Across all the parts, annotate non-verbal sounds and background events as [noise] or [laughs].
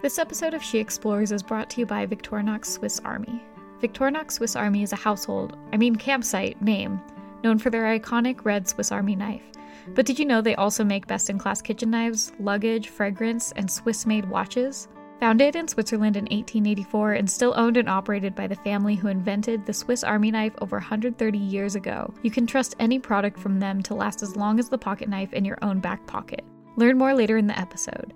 This episode of She Explores is brought to you by Victorinox Swiss Army. Victorinox Swiss Army is a household, I mean campsite, name, known for their iconic red Swiss Army knife. But did you know they also make best in class kitchen knives, luggage, fragrance, and Swiss made watches? Founded in Switzerland in 1884 and still owned and operated by the family who invented the Swiss Army knife over 130 years ago, you can trust any product from them to last as long as the pocket knife in your own back pocket. Learn more later in the episode.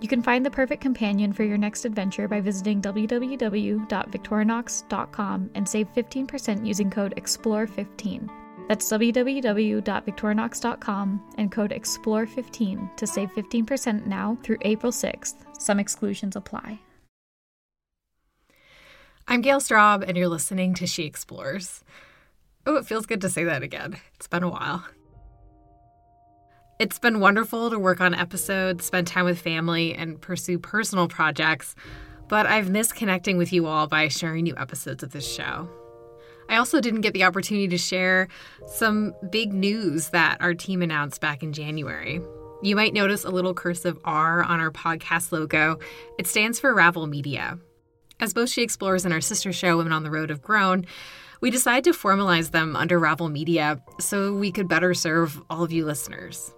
You can find the perfect companion for your next adventure by visiting www.victorinox.com and save 15% using code EXPLORE15. That's www.victorinox.com and code EXPLORE15 to save 15% now through April 6th. Some exclusions apply. I'm Gale Straub, and you're listening to She Explores. Oh, it feels good to say that again. It's been a while. It's been wonderful to work on episodes, spend time with family, and pursue personal projects, but I've missed connecting with you all by sharing new episodes of this show. I also didn't get the opportunity to share some big news that our team announced back in January. You might notice a little cursive R on our podcast logo. It stands for Ravel Media. As both She Explores and our sister show, Women on the Road, have grown, we decided to formalize them under Ravel Media so we could better serve all of you listeners.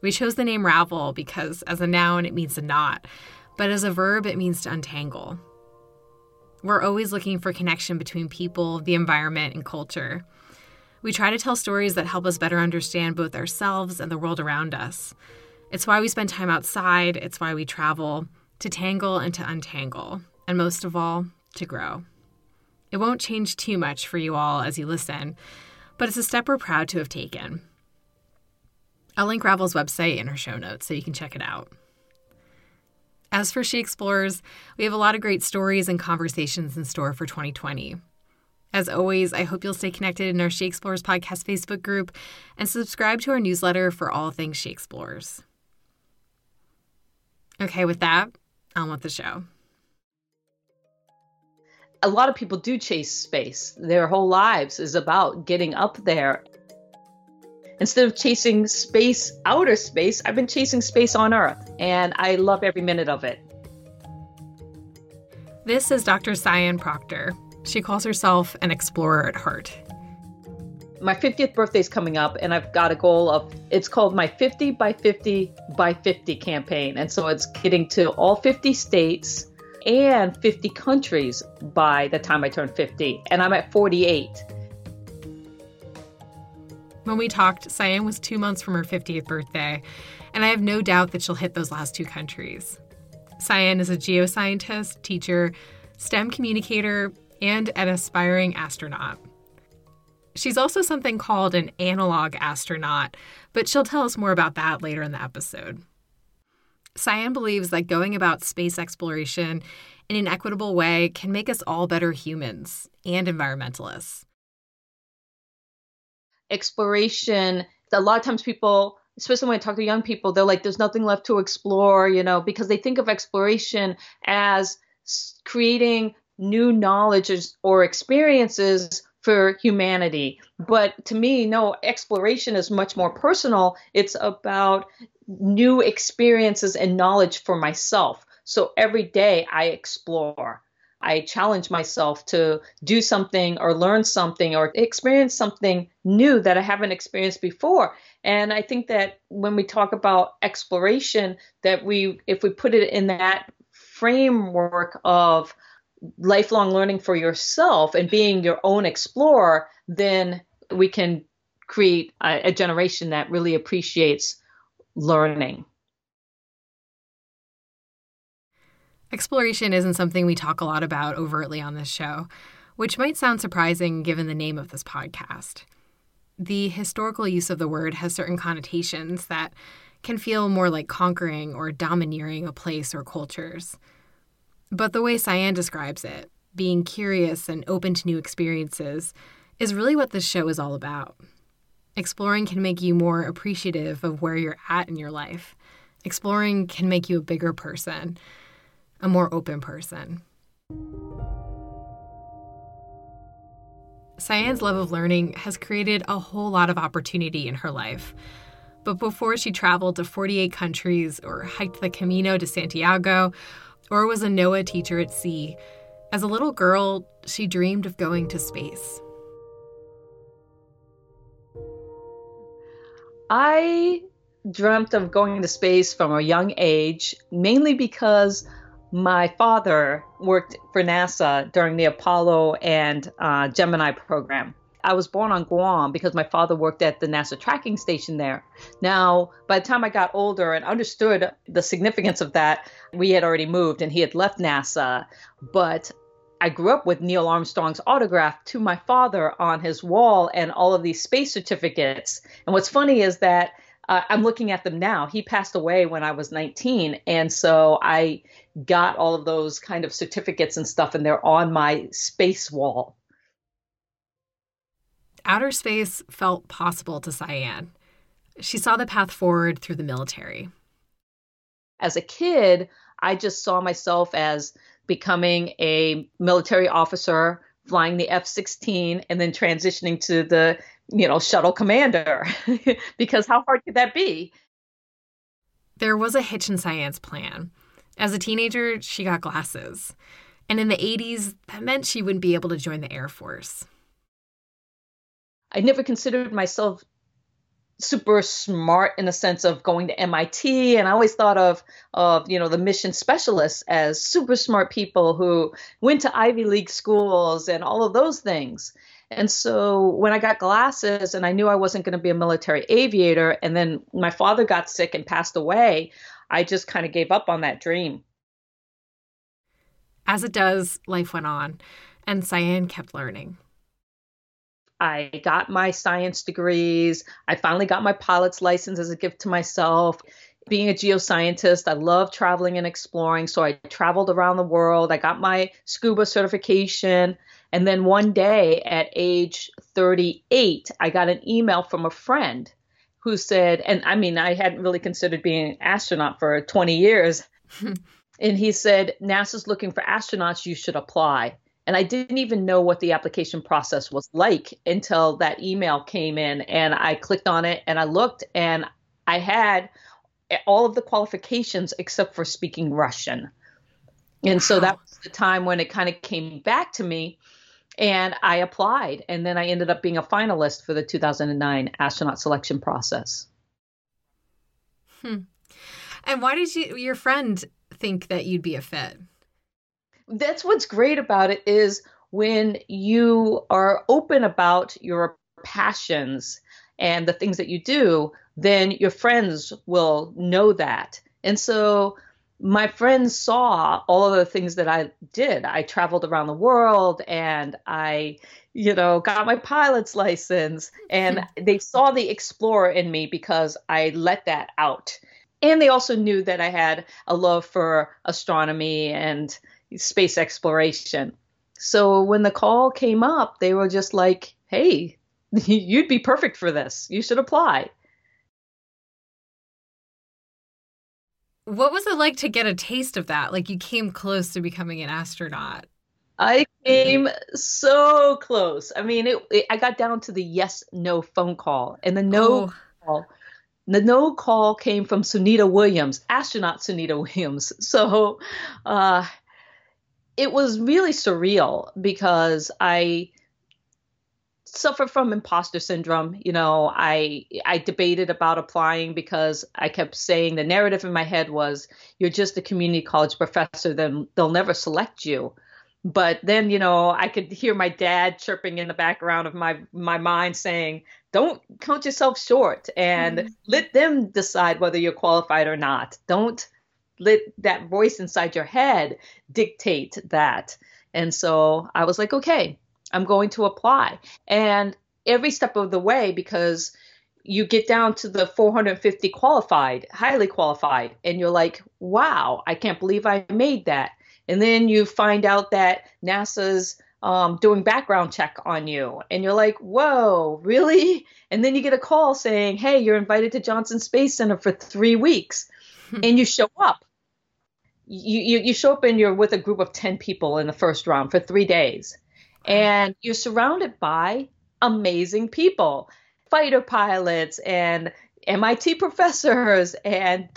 We chose the name ravel because as a noun it means a knot, but as a verb it means to untangle. We're always looking for connection between people, the environment, and culture. We try to tell stories that help us better understand both ourselves and the world around us. It's why we spend time outside, it's why we travel, to tangle and to untangle, and most of all, to grow. It won't change too much for you all as you listen, but it's a step we're proud to have taken. I'll link Ravel's website in her show notes so you can check it out. As for She Explores, we have a lot of great stories and conversations in store for 2020. As always, I hope you'll stay connected in our She Explores podcast Facebook group and subscribe to our newsletter for all things She Explores. Okay, with that, on with the show. A lot of people do chase space. Their whole lives is about getting up there instead of chasing space, outer space, I've been chasing space on Earth, and I love every minute of it. This is Dr. Sian Proctor. She calls herself an explorer at heart. My 50th birthday is coming up, and I've got a goal of it's called my 50 by 50 by 50 campaign. And so it's getting to all 50 states and 50 countries by the time I turn 50. And I'm at 48. When we talked, Sian was two months from her 50th birthday, and I have no doubt that she'll hit those last two countries. Sian is a geoscientist, teacher, STEM communicator, and an aspiring astronaut. She's also something called an analog astronaut, but she'll tell us more about that later in the episode. Sian believes that going about space exploration in an equitable way can make us all better humans and environmentalists exploration a lot of times people especially when i talk to young people they're like there's nothing left to explore you know because they think of exploration as creating new knowledge or experiences for humanity. But to me no exploration is much more personal. It's about new experiences and knowledge for myself. So every day i explore I challenge myself to do something or learn something or experience something new that I haven't experienced before. And I think that when we talk about exploration, that we, if we put it in that framework of lifelong learning for yourself and being your own explorer, then we can create a, a generation that really appreciates learning. Exploration isn't something we talk a lot about overtly on this show, which might sound surprising given the name of this podcast. The historical use of the word has certain connotations that can feel more like conquering or domineering a place or cultures. But the way Sian describes it, being curious and open to new experiences, is really what this show is all about. Exploring can make you more appreciative of where you're at in your life. Exploring can make you a bigger person a more open person. Sian's love of learning has created a whole lot of opportunity in her life. But before she traveled to 48 countries or hiked the Camino de Santiago or was a NOAA teacher at sea, as a little girl, she dreamed of going to space. I dreamt of going to space from a young age, mainly because my father worked for NASA during the Apollo and uh, Gemini program. I was born on Guam because my father worked at the NASA tracking station there. Now, by the time I got older and understood the significance of that, we had already moved and he had left NASA. But I grew up with Neil Armstrong's autograph to my father on his wall and all of these space certificates. And what's funny is that uh, I'm looking at them now. He passed away when I was 19. And so I got all of those kind of certificates and stuff, and they're on my space wall. Outer space felt possible to Sian. She saw the path forward through the military. As a kid, I just saw myself as becoming a military officer, flying the F 16, and then transitioning to the you know, shuttle commander. [laughs] because how hard could that be? There was a hitch in Sian's plan. As a teenager, she got glasses. And in the 80s, that meant she wouldn't be able to join the Air Force. I never considered myself super smart in the sense of going to MIT and I always thought of of you know the mission specialists as super smart people who went to Ivy League schools and all of those things. And so when I got glasses and I knew I wasn't going to be a military aviator, and then my father got sick and passed away, I just kind of gave up on that dream. As it does, life went on, and Sian kept learning. I got my science degrees. I finally got my pilot's license as a gift to myself. Being a geoscientist, I love traveling and exploring. So I traveled around the world. I got my scuba certification. And then one day at age 38, I got an email from a friend who said, and I mean, I hadn't really considered being an astronaut for 20 years. [laughs] and he said, NASA's looking for astronauts, you should apply. And I didn't even know what the application process was like until that email came in. And I clicked on it and I looked and I had all of the qualifications except for speaking Russian. And wow. so that was the time when it kind of came back to me and I applied, and then I ended up being a finalist for the 2009 astronaut selection process. Hmm. And why did you, your friend think that you'd be a fit? That's what's great about it is when you are open about your passions and the things that you do, then your friends will know that. And so my friends saw all of the things that I did. I traveled around the world and I, you know, got my pilot's license and [laughs] they saw the explorer in me because I let that out. And they also knew that I had a love for astronomy and space exploration. So when the call came up, they were just like, hey, [laughs] you'd be perfect for this. You should apply. What was it like to get a taste of that? Like you came close to becoming an astronaut. I came so close. I mean, it, it, I got down to the yes no phone call, and the no oh. call, the no call came from Sunita Williams, astronaut Sunita Williams. [laughs] So, uh, it was really surreal because I suffer from imposter syndrome. You know, I I debated about applying because I kept saying the narrative in my head was you're just a community college professor, then they'll never select you. But then, you know, I could hear my dad chirping in the background of my my mind saying, "Don't count yourself short and mm-hmm. let them decide whether you're qualified or not. Don't let that voice inside your head dictate that." And so I was like, "Okay, I'm going to apply. And every step of the way, because you get down to the 450 qualified, highly qualified, and you're like, wow, I can't believe I made that. And then you find out that NASA's um, doing background check on you, and you're like, whoa, really? And then you get a call saying, hey, you're invited to Johnson Space Center for three weeks, and you show up. You, you, you show up and you're with a group of 10 people in the first round for three days and you're surrounded by amazing people fighter pilots and MIT [laughs] professors and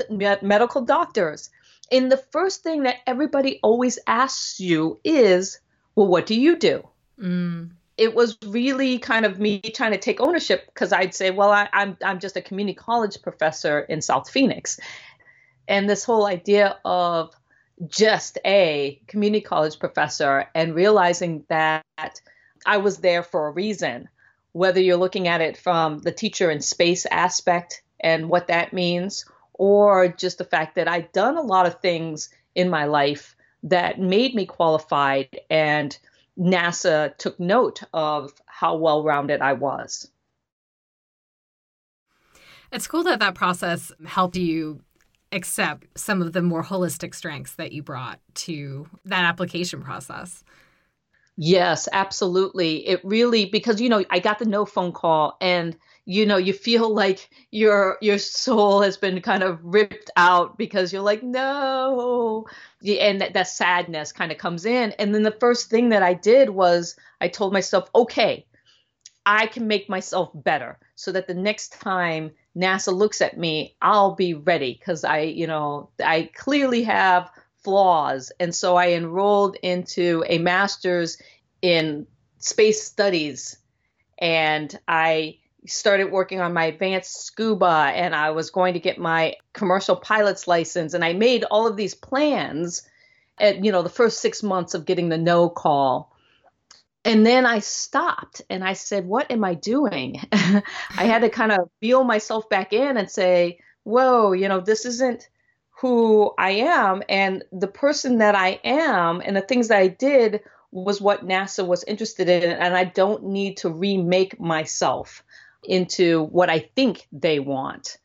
medical doctors. And the first thing that everybody always asks you is, well, what do you do? Mm. It was really kind of me trying to take ownership because I'd say, well, I, I'm I'm just a community college professor in South Phoenix, and this whole idea of just a community college professor and realizing that I was there for a reason whether you're looking at it from the teacher in space aspect and what that means, or just the fact that I'd done a lot of things in my life that made me qualified, and NASA took note of how well rounded I was. It's cool that that process helped you accept some of the more holistic strengths that you brought to that application process. Yes, absolutely. It really because you know I got the no phone call and you know you feel [laughs] like your your soul has been kind of ripped out because you're like no and that, that sadness kind of comes in and then the first thing that I did was I told myself okay I can make myself better so that the next time NASA looks at me I'll be ready cuz I you know I clearly have flaws. And so I enrolled into a master's in space studies. And I started working on my advanced scuba and I was going to get my commercial pilot's license. And I made all of these plans at you know the first 6 months of getting the no call and then I stopped and I said what am I doing [laughs] I had to [laughs] kind of feel myself back in and say whoa you know this isn't who I am and the person that I am and the things that I did was what NASA was interested in and I don't need to remake myself into what I think they want.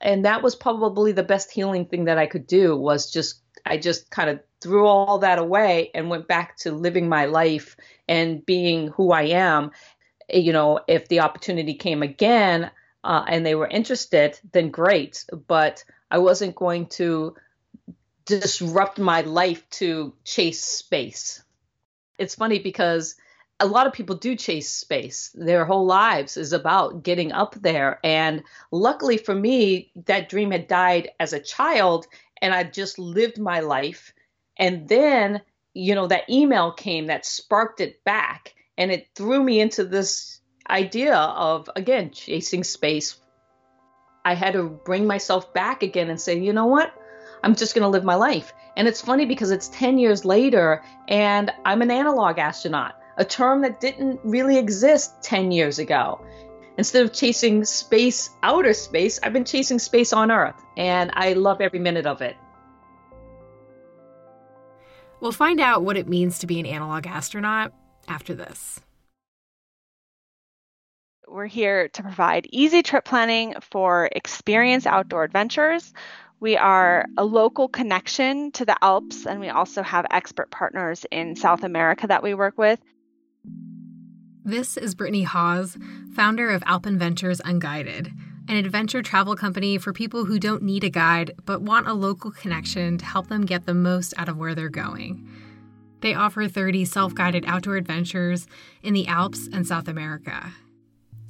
And that was probably the best healing thing that I could do was just I just kind of threw all that away and went back to living my life and being who I am. You know, if the opportunity came again uh, and they were interested, then great. But I wasn't going to disrupt my life to chase space. It's funny because a lot of people do chase space. Their whole lives is about getting up there. And luckily for me, that dream had died as a child and I just lived my life. And then, you know, that email came that sparked it back and it threw me into this idea of, again, chasing space I had to bring myself back again and say, you know what? I'm just going to live my life. And it's funny because it's 10 years later and I'm an analog astronaut, a term that didn't really exist 10 years ago. Instead of chasing space, outer space, I've been chasing space on Earth, and I love every minute of it. We'll find out what it means to be an analog astronaut after this. We're here to provide easy trip planning for experienced outdoor adventures. We are a local connection to the Alps, and we also have expert partners in South America that we work with. This is Brittany Hawes, founder of Alpenventures Unguided, an adventure travel company for people who don't need a guide but want a local connection to help them get the most out of where they're going. They offer 30 self guided outdoor adventures in the Alps and South America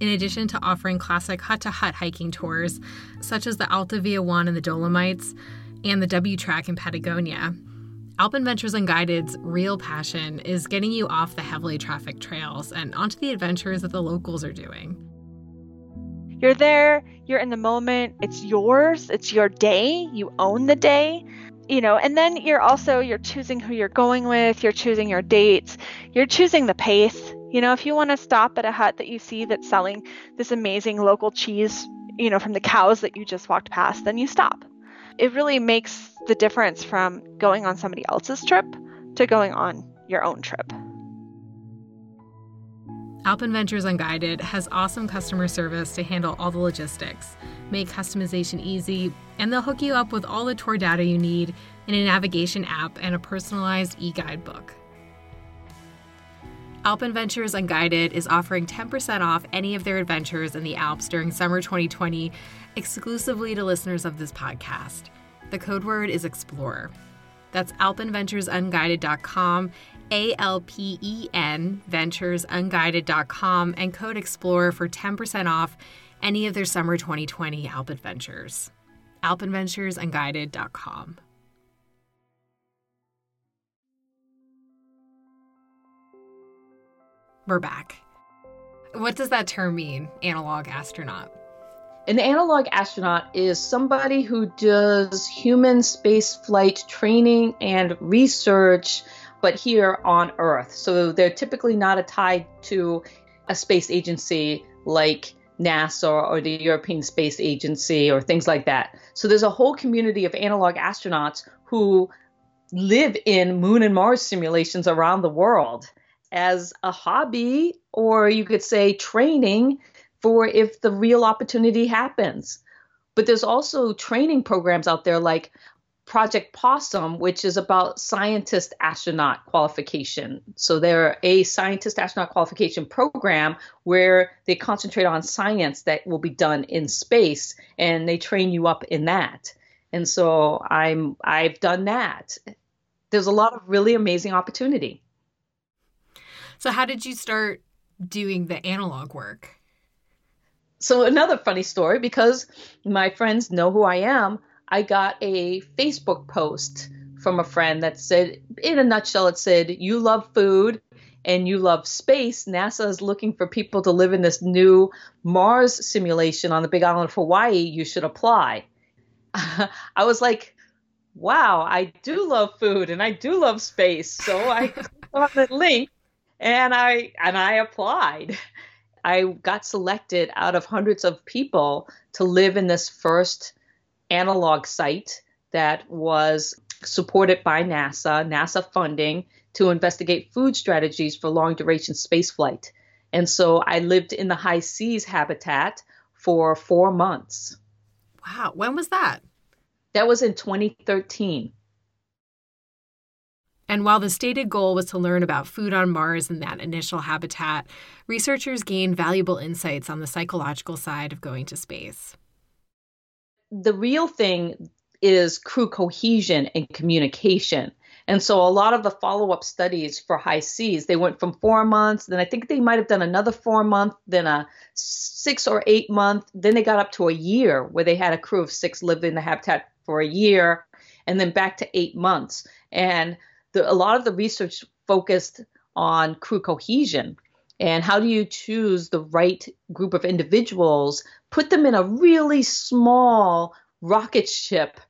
in addition to offering classic hut to hut hiking tours, such as the Alta Via One in the Dolomites and the W Trek in Patagonia. Alpenventures Unguided's real passion is getting you off the heavily trafficked trails and onto the adventures that the locals are doing. You're there, you're in the moment, it's yours, it's your day, you own the day you know and then you're also you're choosing who you're going with you're choosing your dates you're choosing the pace you know, if you want to stop at a hut that you see that's selling this amazing local cheese, you know, from the cows that you just walked past, then you stop. It really makes the difference from going on somebody else's trip to going on your own trip. Alpenventures Unguided has awesome customer service to handle all the logistics, make customization easy, and they'll hook you up with all the tour data you need in a navigation app and a personalized e guidebook. Alpenventures Unguided is offering 10% off any of their adventures in the Alps during summer 2020 exclusively to listeners of this podcast. The code word is EXPLORE. That's alpenventuresunguided.com, A L P E N, venturesunguided.com, and code EXPLORE for 10% off any of their summer 2020 Alp adventures. alpenventuresunguided.com. We're back. What does that term mean, analog astronaut? An analog astronaut is somebody who does human space flight training and research, but here on Earth. So they're typically not tied to a space agency like NASA or the European Space Agency or things like that. So there's a whole community of analog astronauts who live in moon and Mars simulations around the world as a hobby, or you could say training for if the real opportunity happens. But there's also training programs out there like Project PoSSUM, which is about scientist astronaut qualification. So they're a scientist astronaut qualification program where they concentrate on science that will be done in space and they train you up in that. And so I'm I've done that. There's a lot of really amazing opportunity. So how did you start doing the analog work? So another funny story because my friends know who I am. I got a Facebook post from a friend that said, in a nutshell, it said, You love food and you love space. NASA is looking for people to live in this new Mars simulation on the big island of Hawaii. You should apply. [laughs] I was like, Wow, I do love food and I do love space. So I [laughs] clicked on the link and I and I applied. I got selected out of hundreds of people to live in this first analog site that was supported by NASA, NASA funding to investigate food strategies for long duration spaceflight. And so I lived in the HI-SEAS habitat for four months. Wow. When was that? That was in 2013. And while the stated goal was to learn about food on Mars and that initial habitat, researchers gained valuable insights on the psychological side of going to space. The real thing is crew cohesion and communication. And so a lot of the follow-up studies for HI-SEAS, they went from four months, then I think they might have done another four month, then a six or eight month, then they got up to a year where they had a crew of six live in the habitat for a year, and then back to eight months. And the, a lot of the research focused on crew cohesion and how do you choose the right group of individuals, put them in a really small rocket ship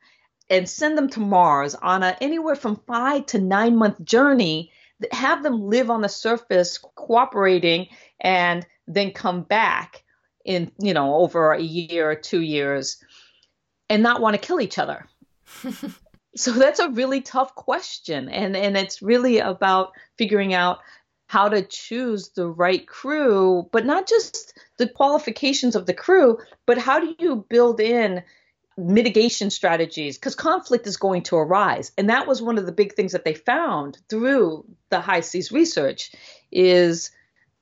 and send them to Mars on a anywhere from five to nine month journey, have them live on the surface cooperating and then come back in, you know, over a year or two years and not want to kill each other. [laughs] So that's a really tough question. And, and it's really about figuring out how to choose the right crew, but not just the qualifications of the crew, but how do you build in mitigation strategies? Because conflict is going to arise. And that was one of the big things that they found through the HI-SEAS research is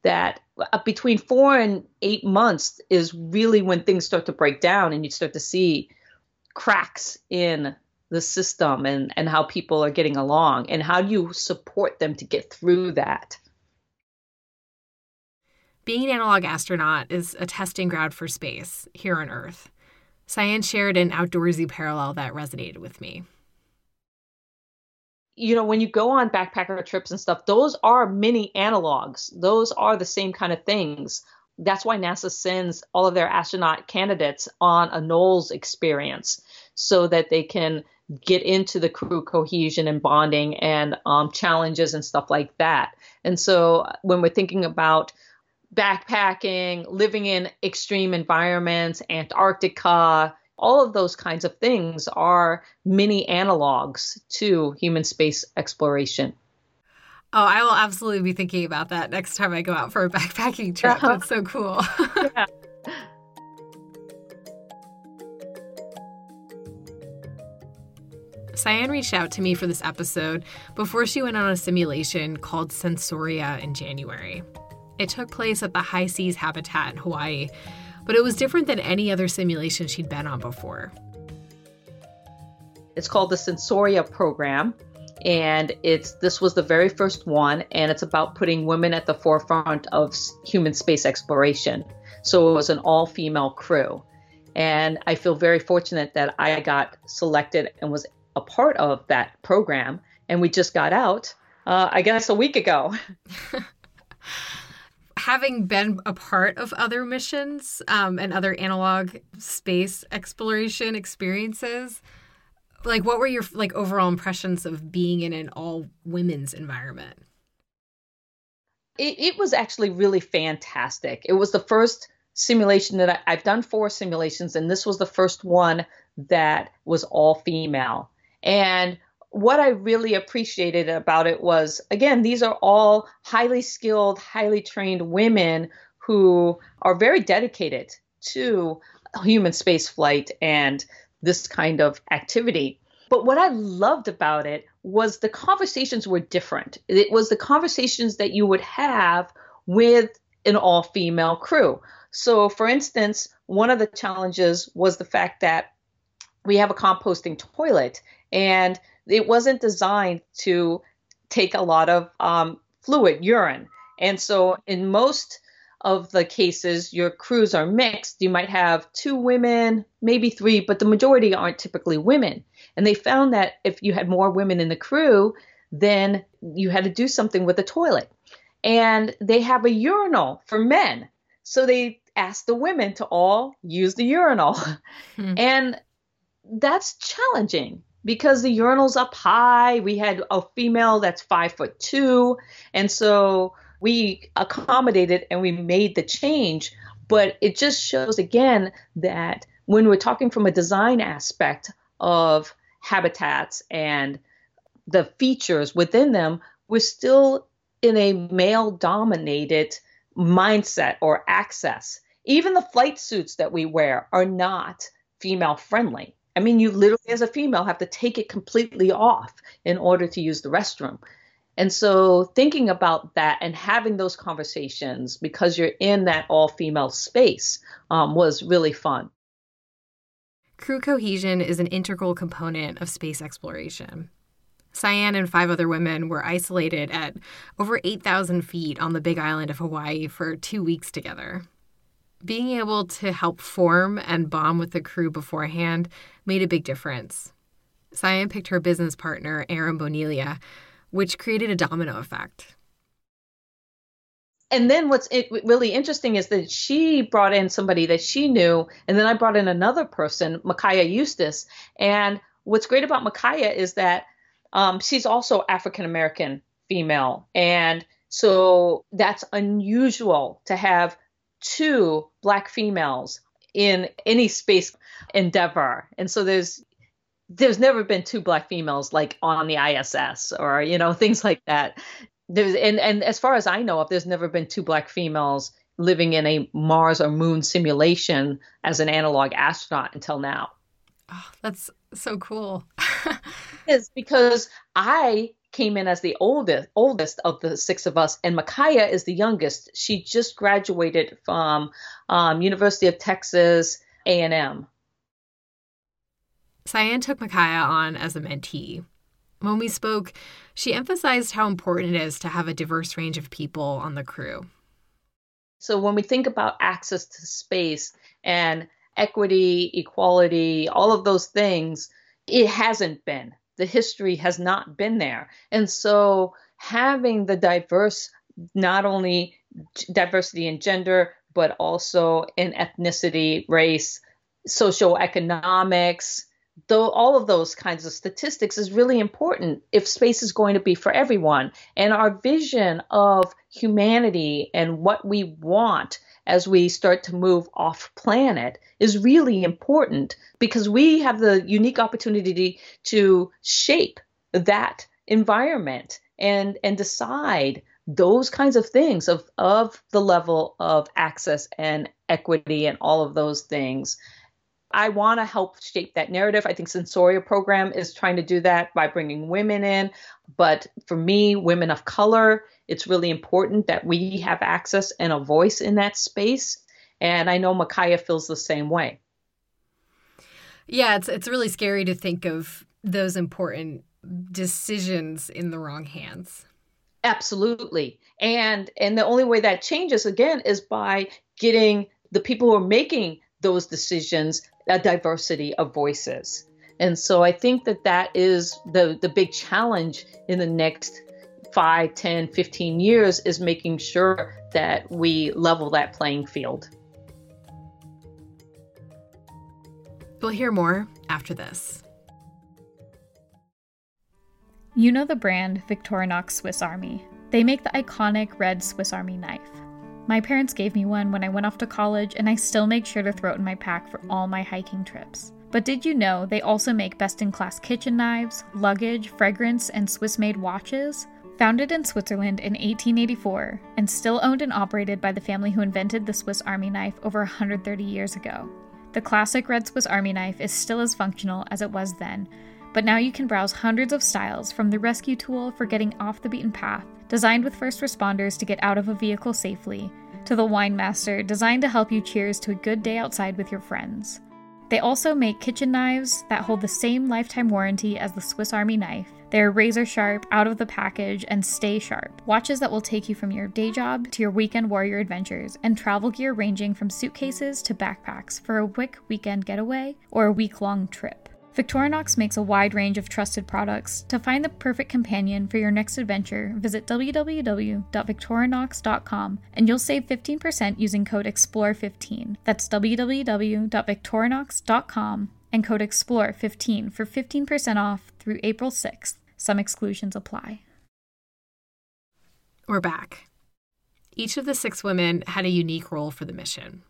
that uh, between four and eight months is really when things start to break down and you start to see cracks in the system and, and how people are getting along and how do you support them to get through that being an analog astronaut is a testing ground for space here on earth. Sian shared an outdoorsy parallel that resonated with me. You know when you go on backpacker trips and stuff those are mini analogs. Those are the same kind of things. That's why NASA sends all of their astronaut candidates on a NOLS experience so that they can get into the crew cohesion and bonding and um, challenges and stuff like that. And so when we're thinking about backpacking, living in extreme environments, Antarctica, all of those kinds of things are mini analogs to human space exploration. Oh, I will absolutely be thinking about that next time I go out for a [laughs] backpacking trip. Uh-huh. That's so cool. [laughs] yeah. Sian reached out to me for this episode before she went on a simulation called Sensoria in January. It took place at the HI-SEAS habitat in Hawaii, but it was different than any other simulation she'd been on before. It's called the Sensoria program, and it's this was the very first one, and it's about putting women at the forefront of human space exploration. So it was an all female crew. And I feel very fortunate that I got selected and was a part of that program. And we just got out, uh, I guess, a week ago. [laughs] Having been a part of other missions um, and other analog space exploration experiences, like what were your like overall impressions of being in an all women's environment? It, it was actually really fantastic. It was the first simulation that I, I've done four simulations, and this was the first one that was all female. And what I really appreciated about it was, again, these are all highly skilled, highly trained women who are very dedicated to human space flight and this kind of activity. But what I loved about it was the conversations were different. It was the conversations that you would have with an all female crew. So, for instance, one of the challenges was the fact that we have a composting toilet and it wasn't designed to take a lot of um, fluid, urine. And so, in most of the cases, your crews are mixed. You might have two women, maybe three, but the majority aren't typically women. And they found that if you had more women in the crew, then you had to do something with the toilet. And they have a urinal for men. So they asked the women to all use the urinal. Hmm. And that's challenging because the urinal's up high. We had a female that's five foot two. And so we accommodated and we made the change. But it just shows again that when we're talking from a design aspect of habitats and the features within them, we're still in a male dominated mindset or access. Even the flight suits that we wear are not female friendly. I mean, you literally, as a female, have to take it completely off in order to use the restroom. And so, thinking about that and having those conversations because you're in that all female space um, was really fun. Crew cohesion is an integral component of space exploration. Sian and five other women were isolated at over 8,000 feet on the big island of Hawaii for two weeks together. Being able to help form and bond with the crew beforehand made a big difference. Sian picked her business partner, Aaron Bonilia, which created a domino effect. And then what's really interesting is that she brought in somebody that she knew, and then I brought in another person, Micaiah Eustace. And what's great about Micaiah is that um, she's also African American female. And so that's unusual to have two black females in any space endeavor. And so there's there's never been two black females like on the ISS or you know [laughs] things like that. There's and and as far as I know, if there's never been two black females living in a Mars or Moon simulation as an analog astronaut until now. Oh, that's so cool. [laughs] is because I came in as the oldest oldest of the six of us, and Micaiah is the youngest. She just graduated from um, University of Texas A and M. Sian took Micaiah on as a mentee. When we spoke, she emphasized how important it is to have a diverse range of people on the crew. So when we think about access to space and equity, equality, all of those things, it hasn't been. The history has not been there. And so having the diverse, not only diversity in gender, but also in ethnicity, race, socioeconomics, though all of those kinds of statistics is really important if space is going to be for everyone. And our vision of humanity and what we want as we start to move off planet is really important because we have the unique opportunity to shape that environment and and decide those kinds of things of of the level of access and equity and all of those things I want to help shape that narrative. I think Sensoria program is trying to do that by bringing women in. But for me, women of color, it's really important that we have access and a voice in that space. And I know Micaiah feels the same way. Yeah, it's it's really scary to think of those important decisions in the wrong hands. Absolutely. And and the only way that changes again is by getting the people who are making those decisions a diversity of voices. And so I think that that is the, the big challenge in the next 5, 10, 15 years is making sure that we level that playing field. We'll hear more after this. You know the brand Victorinox Swiss Army. They make the iconic red Swiss Army knife. My parents gave me one when I went off to college, and I still make sure to throw it in my pack for all my hiking trips. But did you know they also make best in class kitchen knives, luggage, fragrance, and Swiss made watches? Founded in Switzerland in 1884 and still owned and operated by the family who invented the Swiss Army knife over 130 years ago. The classic red Swiss Army knife is still as functional as it was then, but now you can browse hundreds of styles from the rescue tool for getting off the beaten path, designed with first responders to get out of a vehicle safely, to the wine master designed to help you cheers to a good day outside with your friends. They also make kitchen knives that hold the same lifetime warranty as the Swiss Army knife. They're razor sharp, out of the package, and stay sharp. Watches that will take you from your day job to your weekend warrior adventures, and travel gear ranging from suitcases to backpacks for a quick weekend getaway or a week long trip. Victorinox makes a wide range of trusted products. To find the perfect companion for your next adventure, visit www.victorinox.com and you'll save 15% using code EXPLORE15. That's www.victorinox.com and code EXPLORE15 for 15% off through April 6th. Some exclusions apply. We're back. Each of the six women had a unique role for the mission.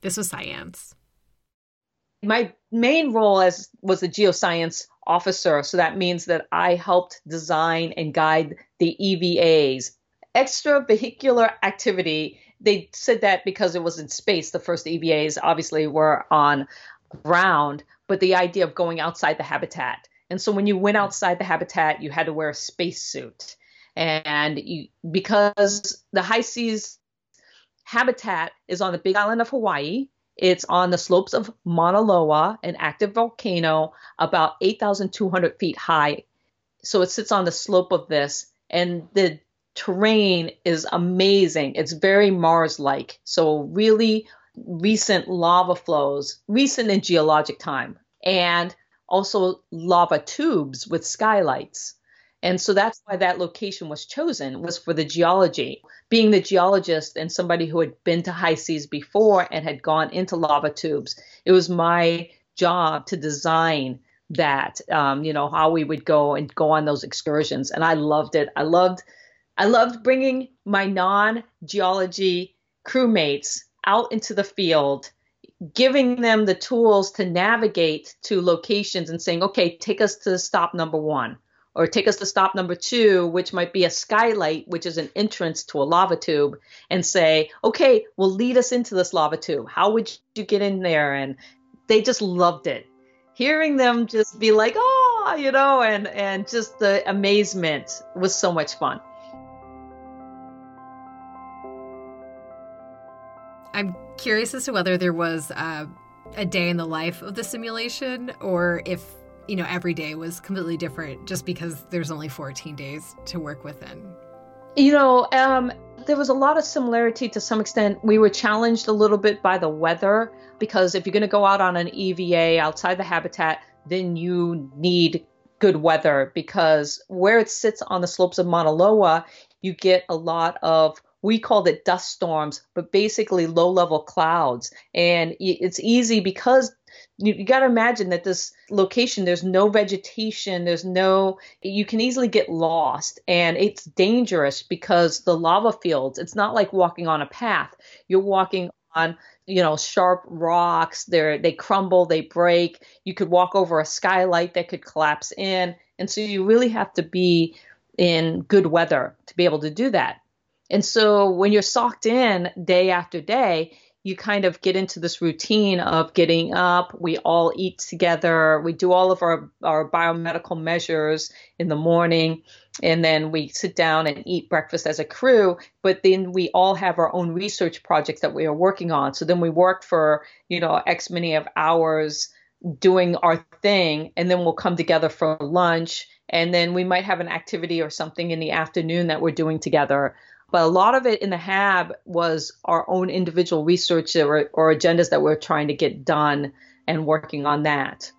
This was Sian's my main role as was a geoscience officer, so that means that I helped design and guide the EVAs. Extravehicular activity, they said that because it was in space, the first EVAs obviously were on ground, but the idea of going outside the habitat. And so when you went outside the habitat, you had to wear a spacesuit. And you, because the HI-SEAS habitat is on the big island of Hawaii, it's on the slopes of Mauna Loa, an active volcano about 8,200 feet high. So it sits on the slope of this, and the terrain is amazing. It's very Mars like. So, really recent lava flows, recent in geologic time, and also lava tubes with skylights. And so that's why that location was chosen was for the geology. Being the geologist and somebody who had been to HI-SEAS before and had gone into lava tubes, it was my job to design that. Um, you know how we would go and go on those excursions, and I loved it. I loved, I loved bringing my non-geology crewmates out into the field giving them the tools to navigate to locations and saying, okay, take us to stop number one or take us to stop number two, which might be a skylight, which is an entrance to a lava tube, and say, okay, well, lead us into this lava tube. How would you get in there? And they just loved it. Hearing them just be like, oh, you know, and, and just the amazement was so much fun. I'm curious as to whether there was uh, a day in the life of the simulation or if you know, every day was completely different just because there's only 14 days to work within? You know, um, there was a lot of similarity to some extent. We were challenged a little bit by the weather because if you're going to go out on an EVA outside the habitat, then you need good weather because where it sits on the slopes of Mauna Loa, you get a lot of we called it dust storms, but basically low level clouds. And it's easy because you, you got to imagine that this location there's no vegetation there's no you can easily get lost. And it's dangerous because the lava fields it's not like walking on a path. You're walking on you know sharp rocks they they crumble they break. You could walk over a skylight that could collapse in. And so you really have to be in good weather to be able to do that and so when you're socked in day after day you kind of get into this routine of getting up. We all eat together. We do all of our, our biomedical measures in the morning. And then we sit down and eat breakfast as a crew. But then we all have our own research projects that we are working on. So then we work for, you know, X many of hours doing our thing. And then we'll come together for lunch. And then we might have an activity or something in the afternoon that we're doing together But a lot of it in the HAB was our own individual research or, or agendas that we're trying to get done and working on that.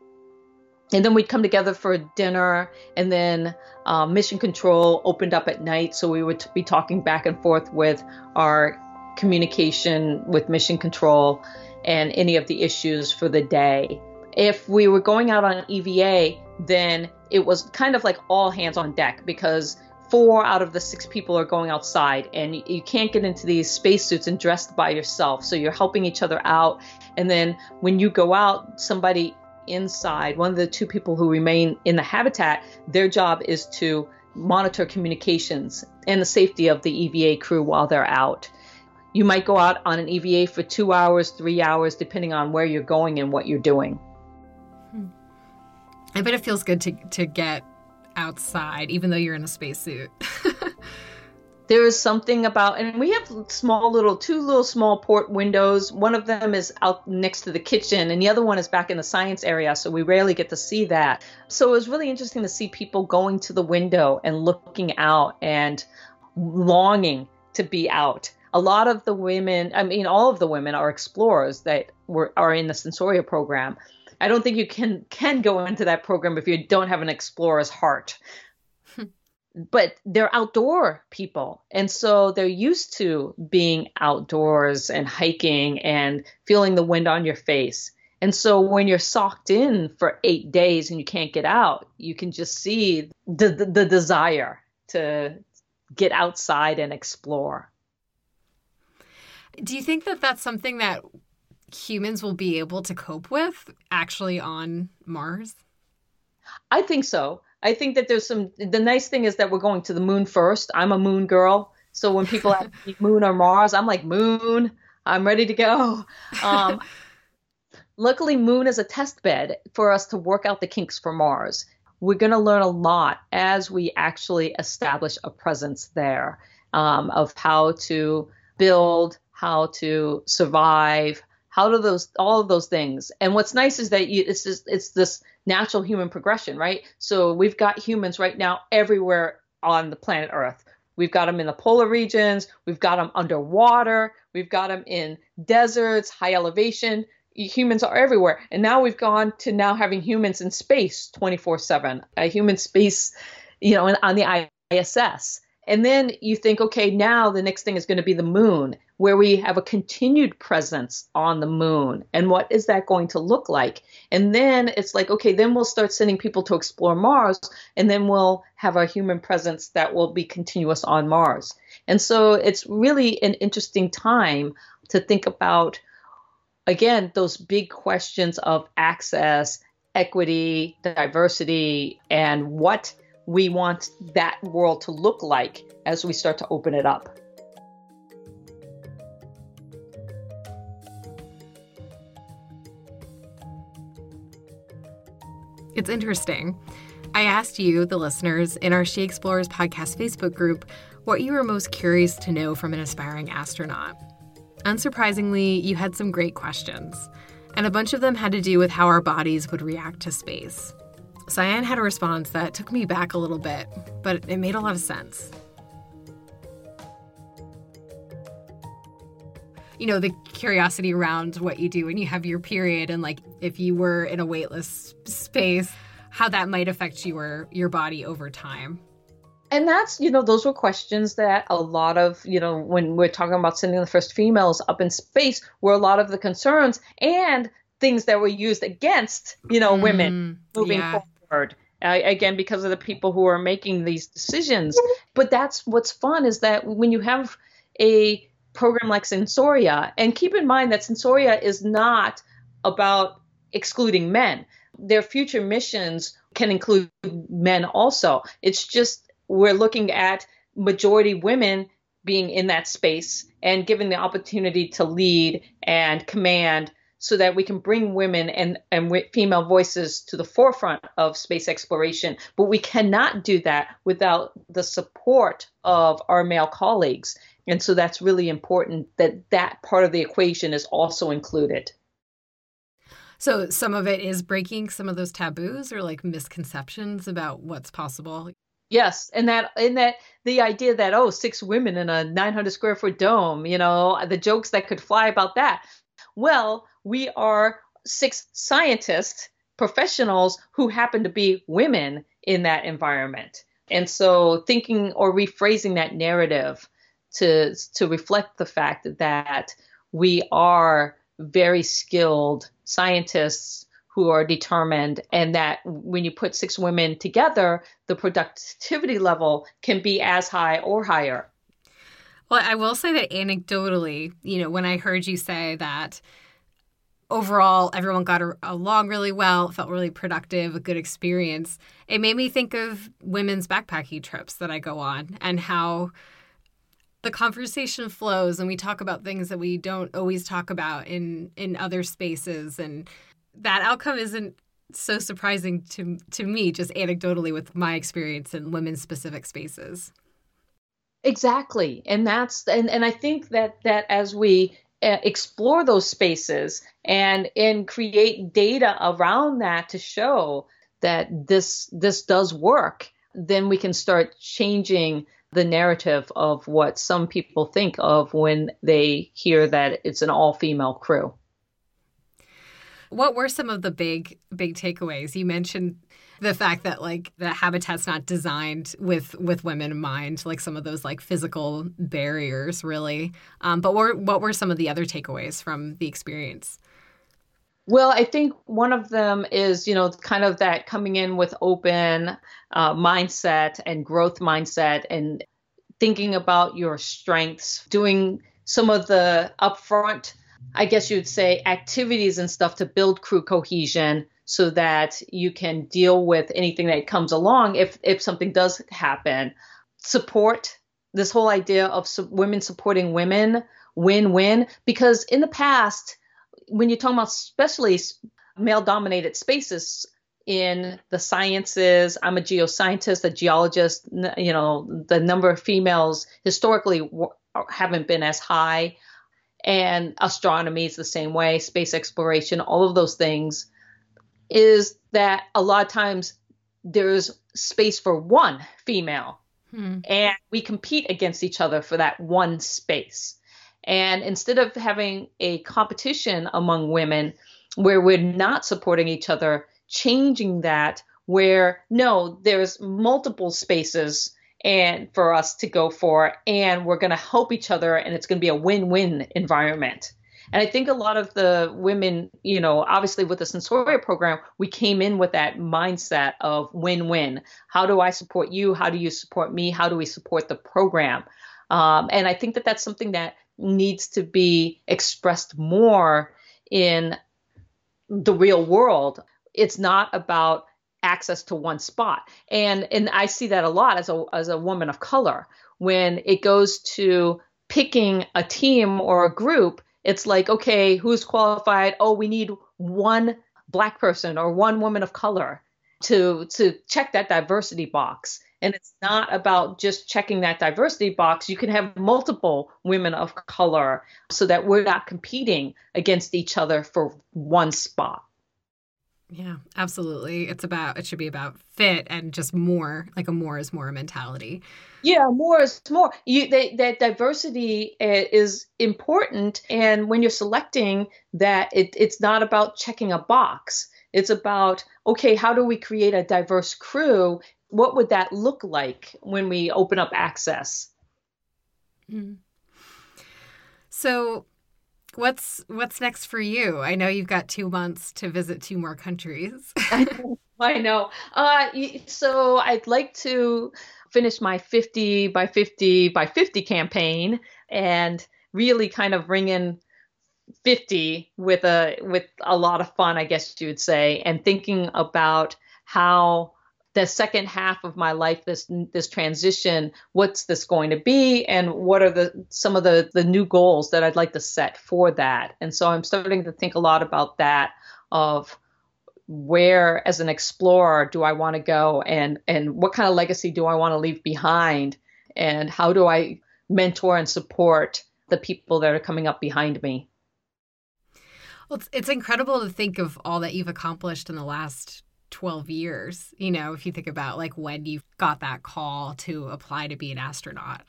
And then we'd come together for dinner, and then uh, Mission Control opened up at night, so we would be talking back and forth with our communication with Mission Control and any of the issues for the day. If we were going out on EVA, then it was kind of like all hands on deck because four out of the six people are going outside and you can't get into these spacesuits and dressed by yourself. So you're helping each other out. And then when you go out, somebody inside, one of the two people who remain in the habitat, their job is to monitor communications and the safety of the EVA crew while they're out. You might go out on an EVA for two hours, three hours, depending on where you're going and what you're doing. I bet it feels good to, to get outside, even though you're in a spacesuit. [laughs] there is something about and we have small little two little small port windows. One of them is out next to the kitchen and the other one is back in the science area so we rarely get to see that. So it was really interesting to see people going to the window and looking out and longing to be out. A lot of the women i mean all of the women are explorers that were are in the sensoria program i don't think you can can go into that program if you don't have an explorer's heart hmm. but they're outdoor people. And so they're used to being outdoors and hiking and feeling the wind on your face. And so when you're socked in for eight days and you can't get out, you can just see the, the, the desire to get outside and explore. Do you think that that's something that humans will be able to cope with actually on Mars? I think so. I think that there's some. The nice thing is that we're going to the moon first. I'm a moon girl, so when people ask me [laughs] moon or Mars, I'm like moon. I'm ready to go. Um, [laughs] luckily, moon is a test bed for us to work out the kinks for Mars. We're going to learn a lot as we actually establish a presence there um, of how to build, how to survive, how do those all of those things. And what's nice is that you, it's just, it's this natural human progression, right? So we've got humans right now everywhere on the planet Earth. We've got them in the polar regions, we've got them underwater, we've got them in deserts, high elevation. Humans are everywhere. And now we've gone to now having humans in space 24/7. A human space, you know, on the ISS. And then you think, okay, now the next thing is going to be the moon where we have a continued presence on the moon. And what is that going to look like? And then it's like, okay, then we'll start sending people to explore Mars, and then we'll have a human presence that will be continuous on Mars. And so it's really an interesting time to think about, again, those big questions of access, equity, diversity, and what we want that world to look like as we start to open it up. It's interesting. I asked you, the listeners, in our She Explorers podcast Facebook group, what you were most curious to know from an aspiring astronaut. Unsurprisingly, you had some great questions, and a bunch of them had to do with how our bodies would react to space. Sian had a response that took me back a little bit, but it made a lot of sense. you know the curiosity around what you do when you have your period and like if you were in a weightless space how that might affect your your body over time and that's you know those were questions that a lot of you know when we're talking about sending the first females up in space were a lot of the concerns and things that were used against you know women mm, moving yeah. forward uh, again because of the people who are making these decisions but that's what's fun is that when you have a program like Sensoria. And keep in mind that Sensoria is not about excluding men. Their future missions can include men also. It's just we're looking at majority women being in that space and given the opportunity to lead and command so that we can bring women and, and female voices to the forefront of space exploration. But we cannot do that without the support of our male colleagues. And so that's really important that that part of the equation is also included. So some of it is breaking some of those taboos or like misconceptions about what's possible. Yes, and that and that the idea that oh, six women in a 900 square foot dome, you know, the jokes that could fly about that. Well, we are six scientists, professionals who happen to be women in that environment. And so thinking or rephrasing that narrative to to reflect the fact that we are very skilled scientists who are determined and that when you put six women together the productivity level can be as high or higher well i will say that anecdotally you know when i heard you say that overall everyone got along really well felt really productive a good experience it made me think of women's backpacking trips that i go on and how the conversation flows and we talk about things that we don't always talk about in in other spaces. And that outcome isn't so surprising to to me just anecdotally with my experience in women's specific spaces exactly and that's and, and i think that that as we uh, explore those spaces and and create data around that to show that this this does work then we can start changing the narrative of what some people think of when they hear that it's an all female crew what were some of the big big takeaways? You mentioned the fact that like the habitat's not designed with with women in mind, like some of those like physical barriers, really. Um, but what what were some of the other takeaways from the experience? Well, I think one of them is, you know, kind of that coming in with open uh, mindset and growth mindset and thinking about your strengths, doing some of the upfront I guess you'd say, activities and stuff to build crew cohesion so that you can deal with anything that comes along if, if something does happen. Support this whole idea of women supporting women, win win, because in the past, when you're talking about especially male dominated spaces, in the sciences. I'm a geoscientist, a geologist. You know, the number of females historically haven't been as high and astronomy is the same way, space exploration, all of those things, is that a lot of times there's space for one female. Hmm. And we compete against each other for that one space. And instead of having a competition among women where we're not supporting each other, changing that where no, there's multiple spaces and for us to go for and we're going to help each other and it's going to be a win-win environment. And i think a lot of the women you know obviously with the sensoria program we came in with that mindset of win-win. How do i support you? How do you support me? How do we support the program? Um, and i think that that's something that needs to be expressed more in the real world. It's not about access to one spot. And and I see that a lot as a as a woman of color when it goes to picking a team or a group, it's like, okay, who's qualified? Oh, we need one black person or one woman of color to to check that diversity box. And it's not about just checking that diversity box. You can have multiple women of color so that we're not competing against each other for one spot. Yeah, absolutely. It's about it should be about fit and just more like a more is more mentality. Yeah, more is more. You they, that diversity eh, is important, and when you're selecting that, it, it's not about checking a box. It's about okay, how do we create a diverse crew? What would that look like when we open up access? Mm-hmm. So what's what's next for you? I know you've got two months to visit two more countries. [laughs] I know. Uh, so I'd like to finish my 50 by 50 by 50 campaign and really kind of bring in 50 with a with a lot of fun, I guess you would say, and thinking about how the second half of my life this this transition what's this going to be? And what are the some of the the new goals that I'd like to set for that? And so I'm starting to think a lot about that of where as an explorer do I want to go? And and what kind of legacy do I want to leave behind? And how do I mentor and support the people that are coming up behind me? Well it's, it's incredible to think of all that you've accomplished in the last 12 years, you know, if you think about like when you got that call to apply to be an astronaut.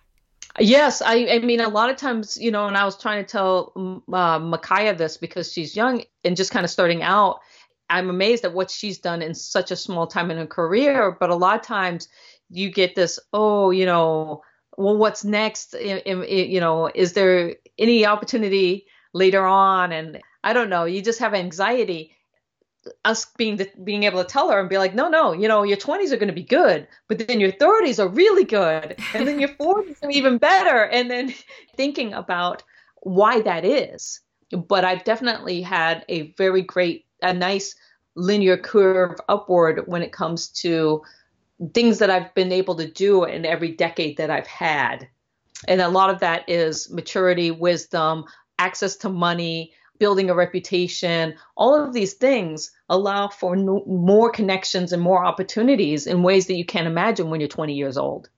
Yes, I, I mean, a lot of times, you know, and I was trying to tell uh, Makaya this because she's young and just kind of starting out. I'm amazed at what she's done in such a small time in her career. But a lot of times you get this, oh, you know, well, what's next? You know, is there any opportunity later on? And I don't know. You just have anxiety us being the, being able to tell her and be like, no, no, you know, your 20s are going to be good, but then your 30s are really good, and then your [laughs] 40s are even better, and then [laughs] thinking about why that is. But I've definitely had a very great, a nice linear curve upward when it comes to things that I've been able to do in every decade that I've had. And a lot of that is maturity, wisdom, access to money, building a reputation, all of these things allow for no, more connections and more opportunities in ways that you can't imagine when you're 20 years old.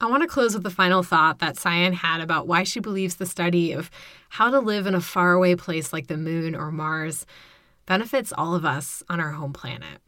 I want to close with the final thought that Sian had about why she believes the study of how to live in a faraway place like the moon or Mars benefits all of us on our home planet.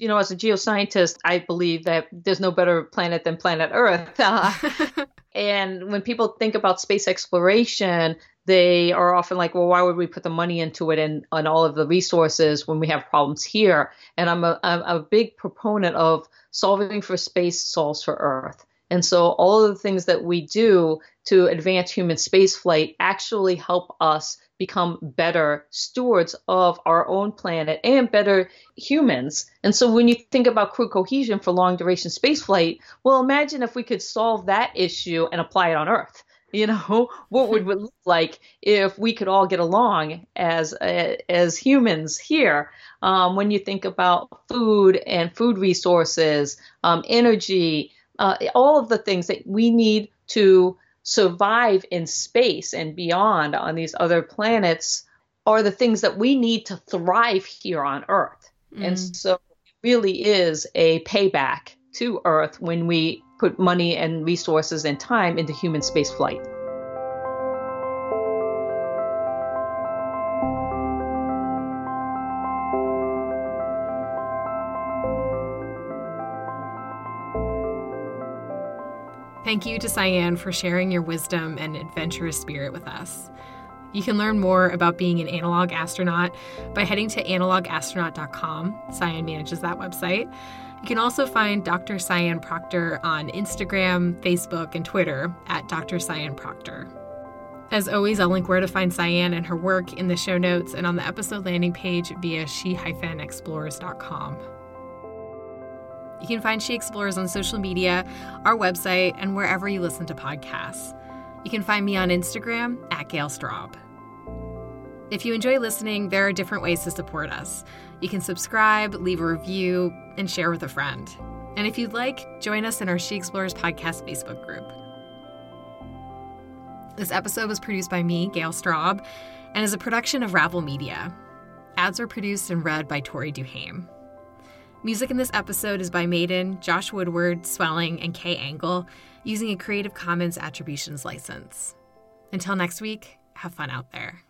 You know, as a geoscientist, I believe that there's no better planet than planet Earth. Uh, [laughs] [laughs] and when people think about space exploration, they are often like, well, why would we put the money into it and, and all of the resources when we have problems here? And I'm a, I'm a big proponent of solving for space solves for Earth. And so all of the things that we do to advance human spaceflight actually help us become better stewards of our own planet and better humans. And so when you think about crew cohesion for long duration spaceflight, well, imagine if we could solve that issue and apply it on Earth. [laughs] You know, what would it look like if we could all get along as uh, as humans here? Um, when you think about food and food resources, um, energy, uh, all of the things that we need to survive in space and beyond on these other planets are the things that we need to thrive here on Earth. Mm. And so it really is a payback to Earth when we put money and resources and time into human space flight. Thank you to Sian for sharing your wisdom and adventurous spirit with us. You can learn more about being an analog astronaut by heading to analogastronaut.com. Sian manages that website. You can also find Dr. Sian Proctor on Instagram, Facebook, and Twitter at Dr. Sian Proctor. As always, I'll link where to find Sian and her work in the show notes and on the episode landing page via she-explores.com. You can find She Explores on social media, our website, and wherever you listen to podcasts. You can find me on Instagram at Gale Straub. If you enjoy listening, there are different ways to support us. You can subscribe, leave a review, and share with a friend. And if you'd like, join us in our She Explores podcast Facebook group. This episode was produced by me, Gale Straub, and is a production of Ravel Media. Ads were produced and read by Tori Duhame. Music in this episode is by Maiden, Josh Woodward, Swelling, and Kai Engel, using a Creative Commons Attributions license. Until next week, have fun out there.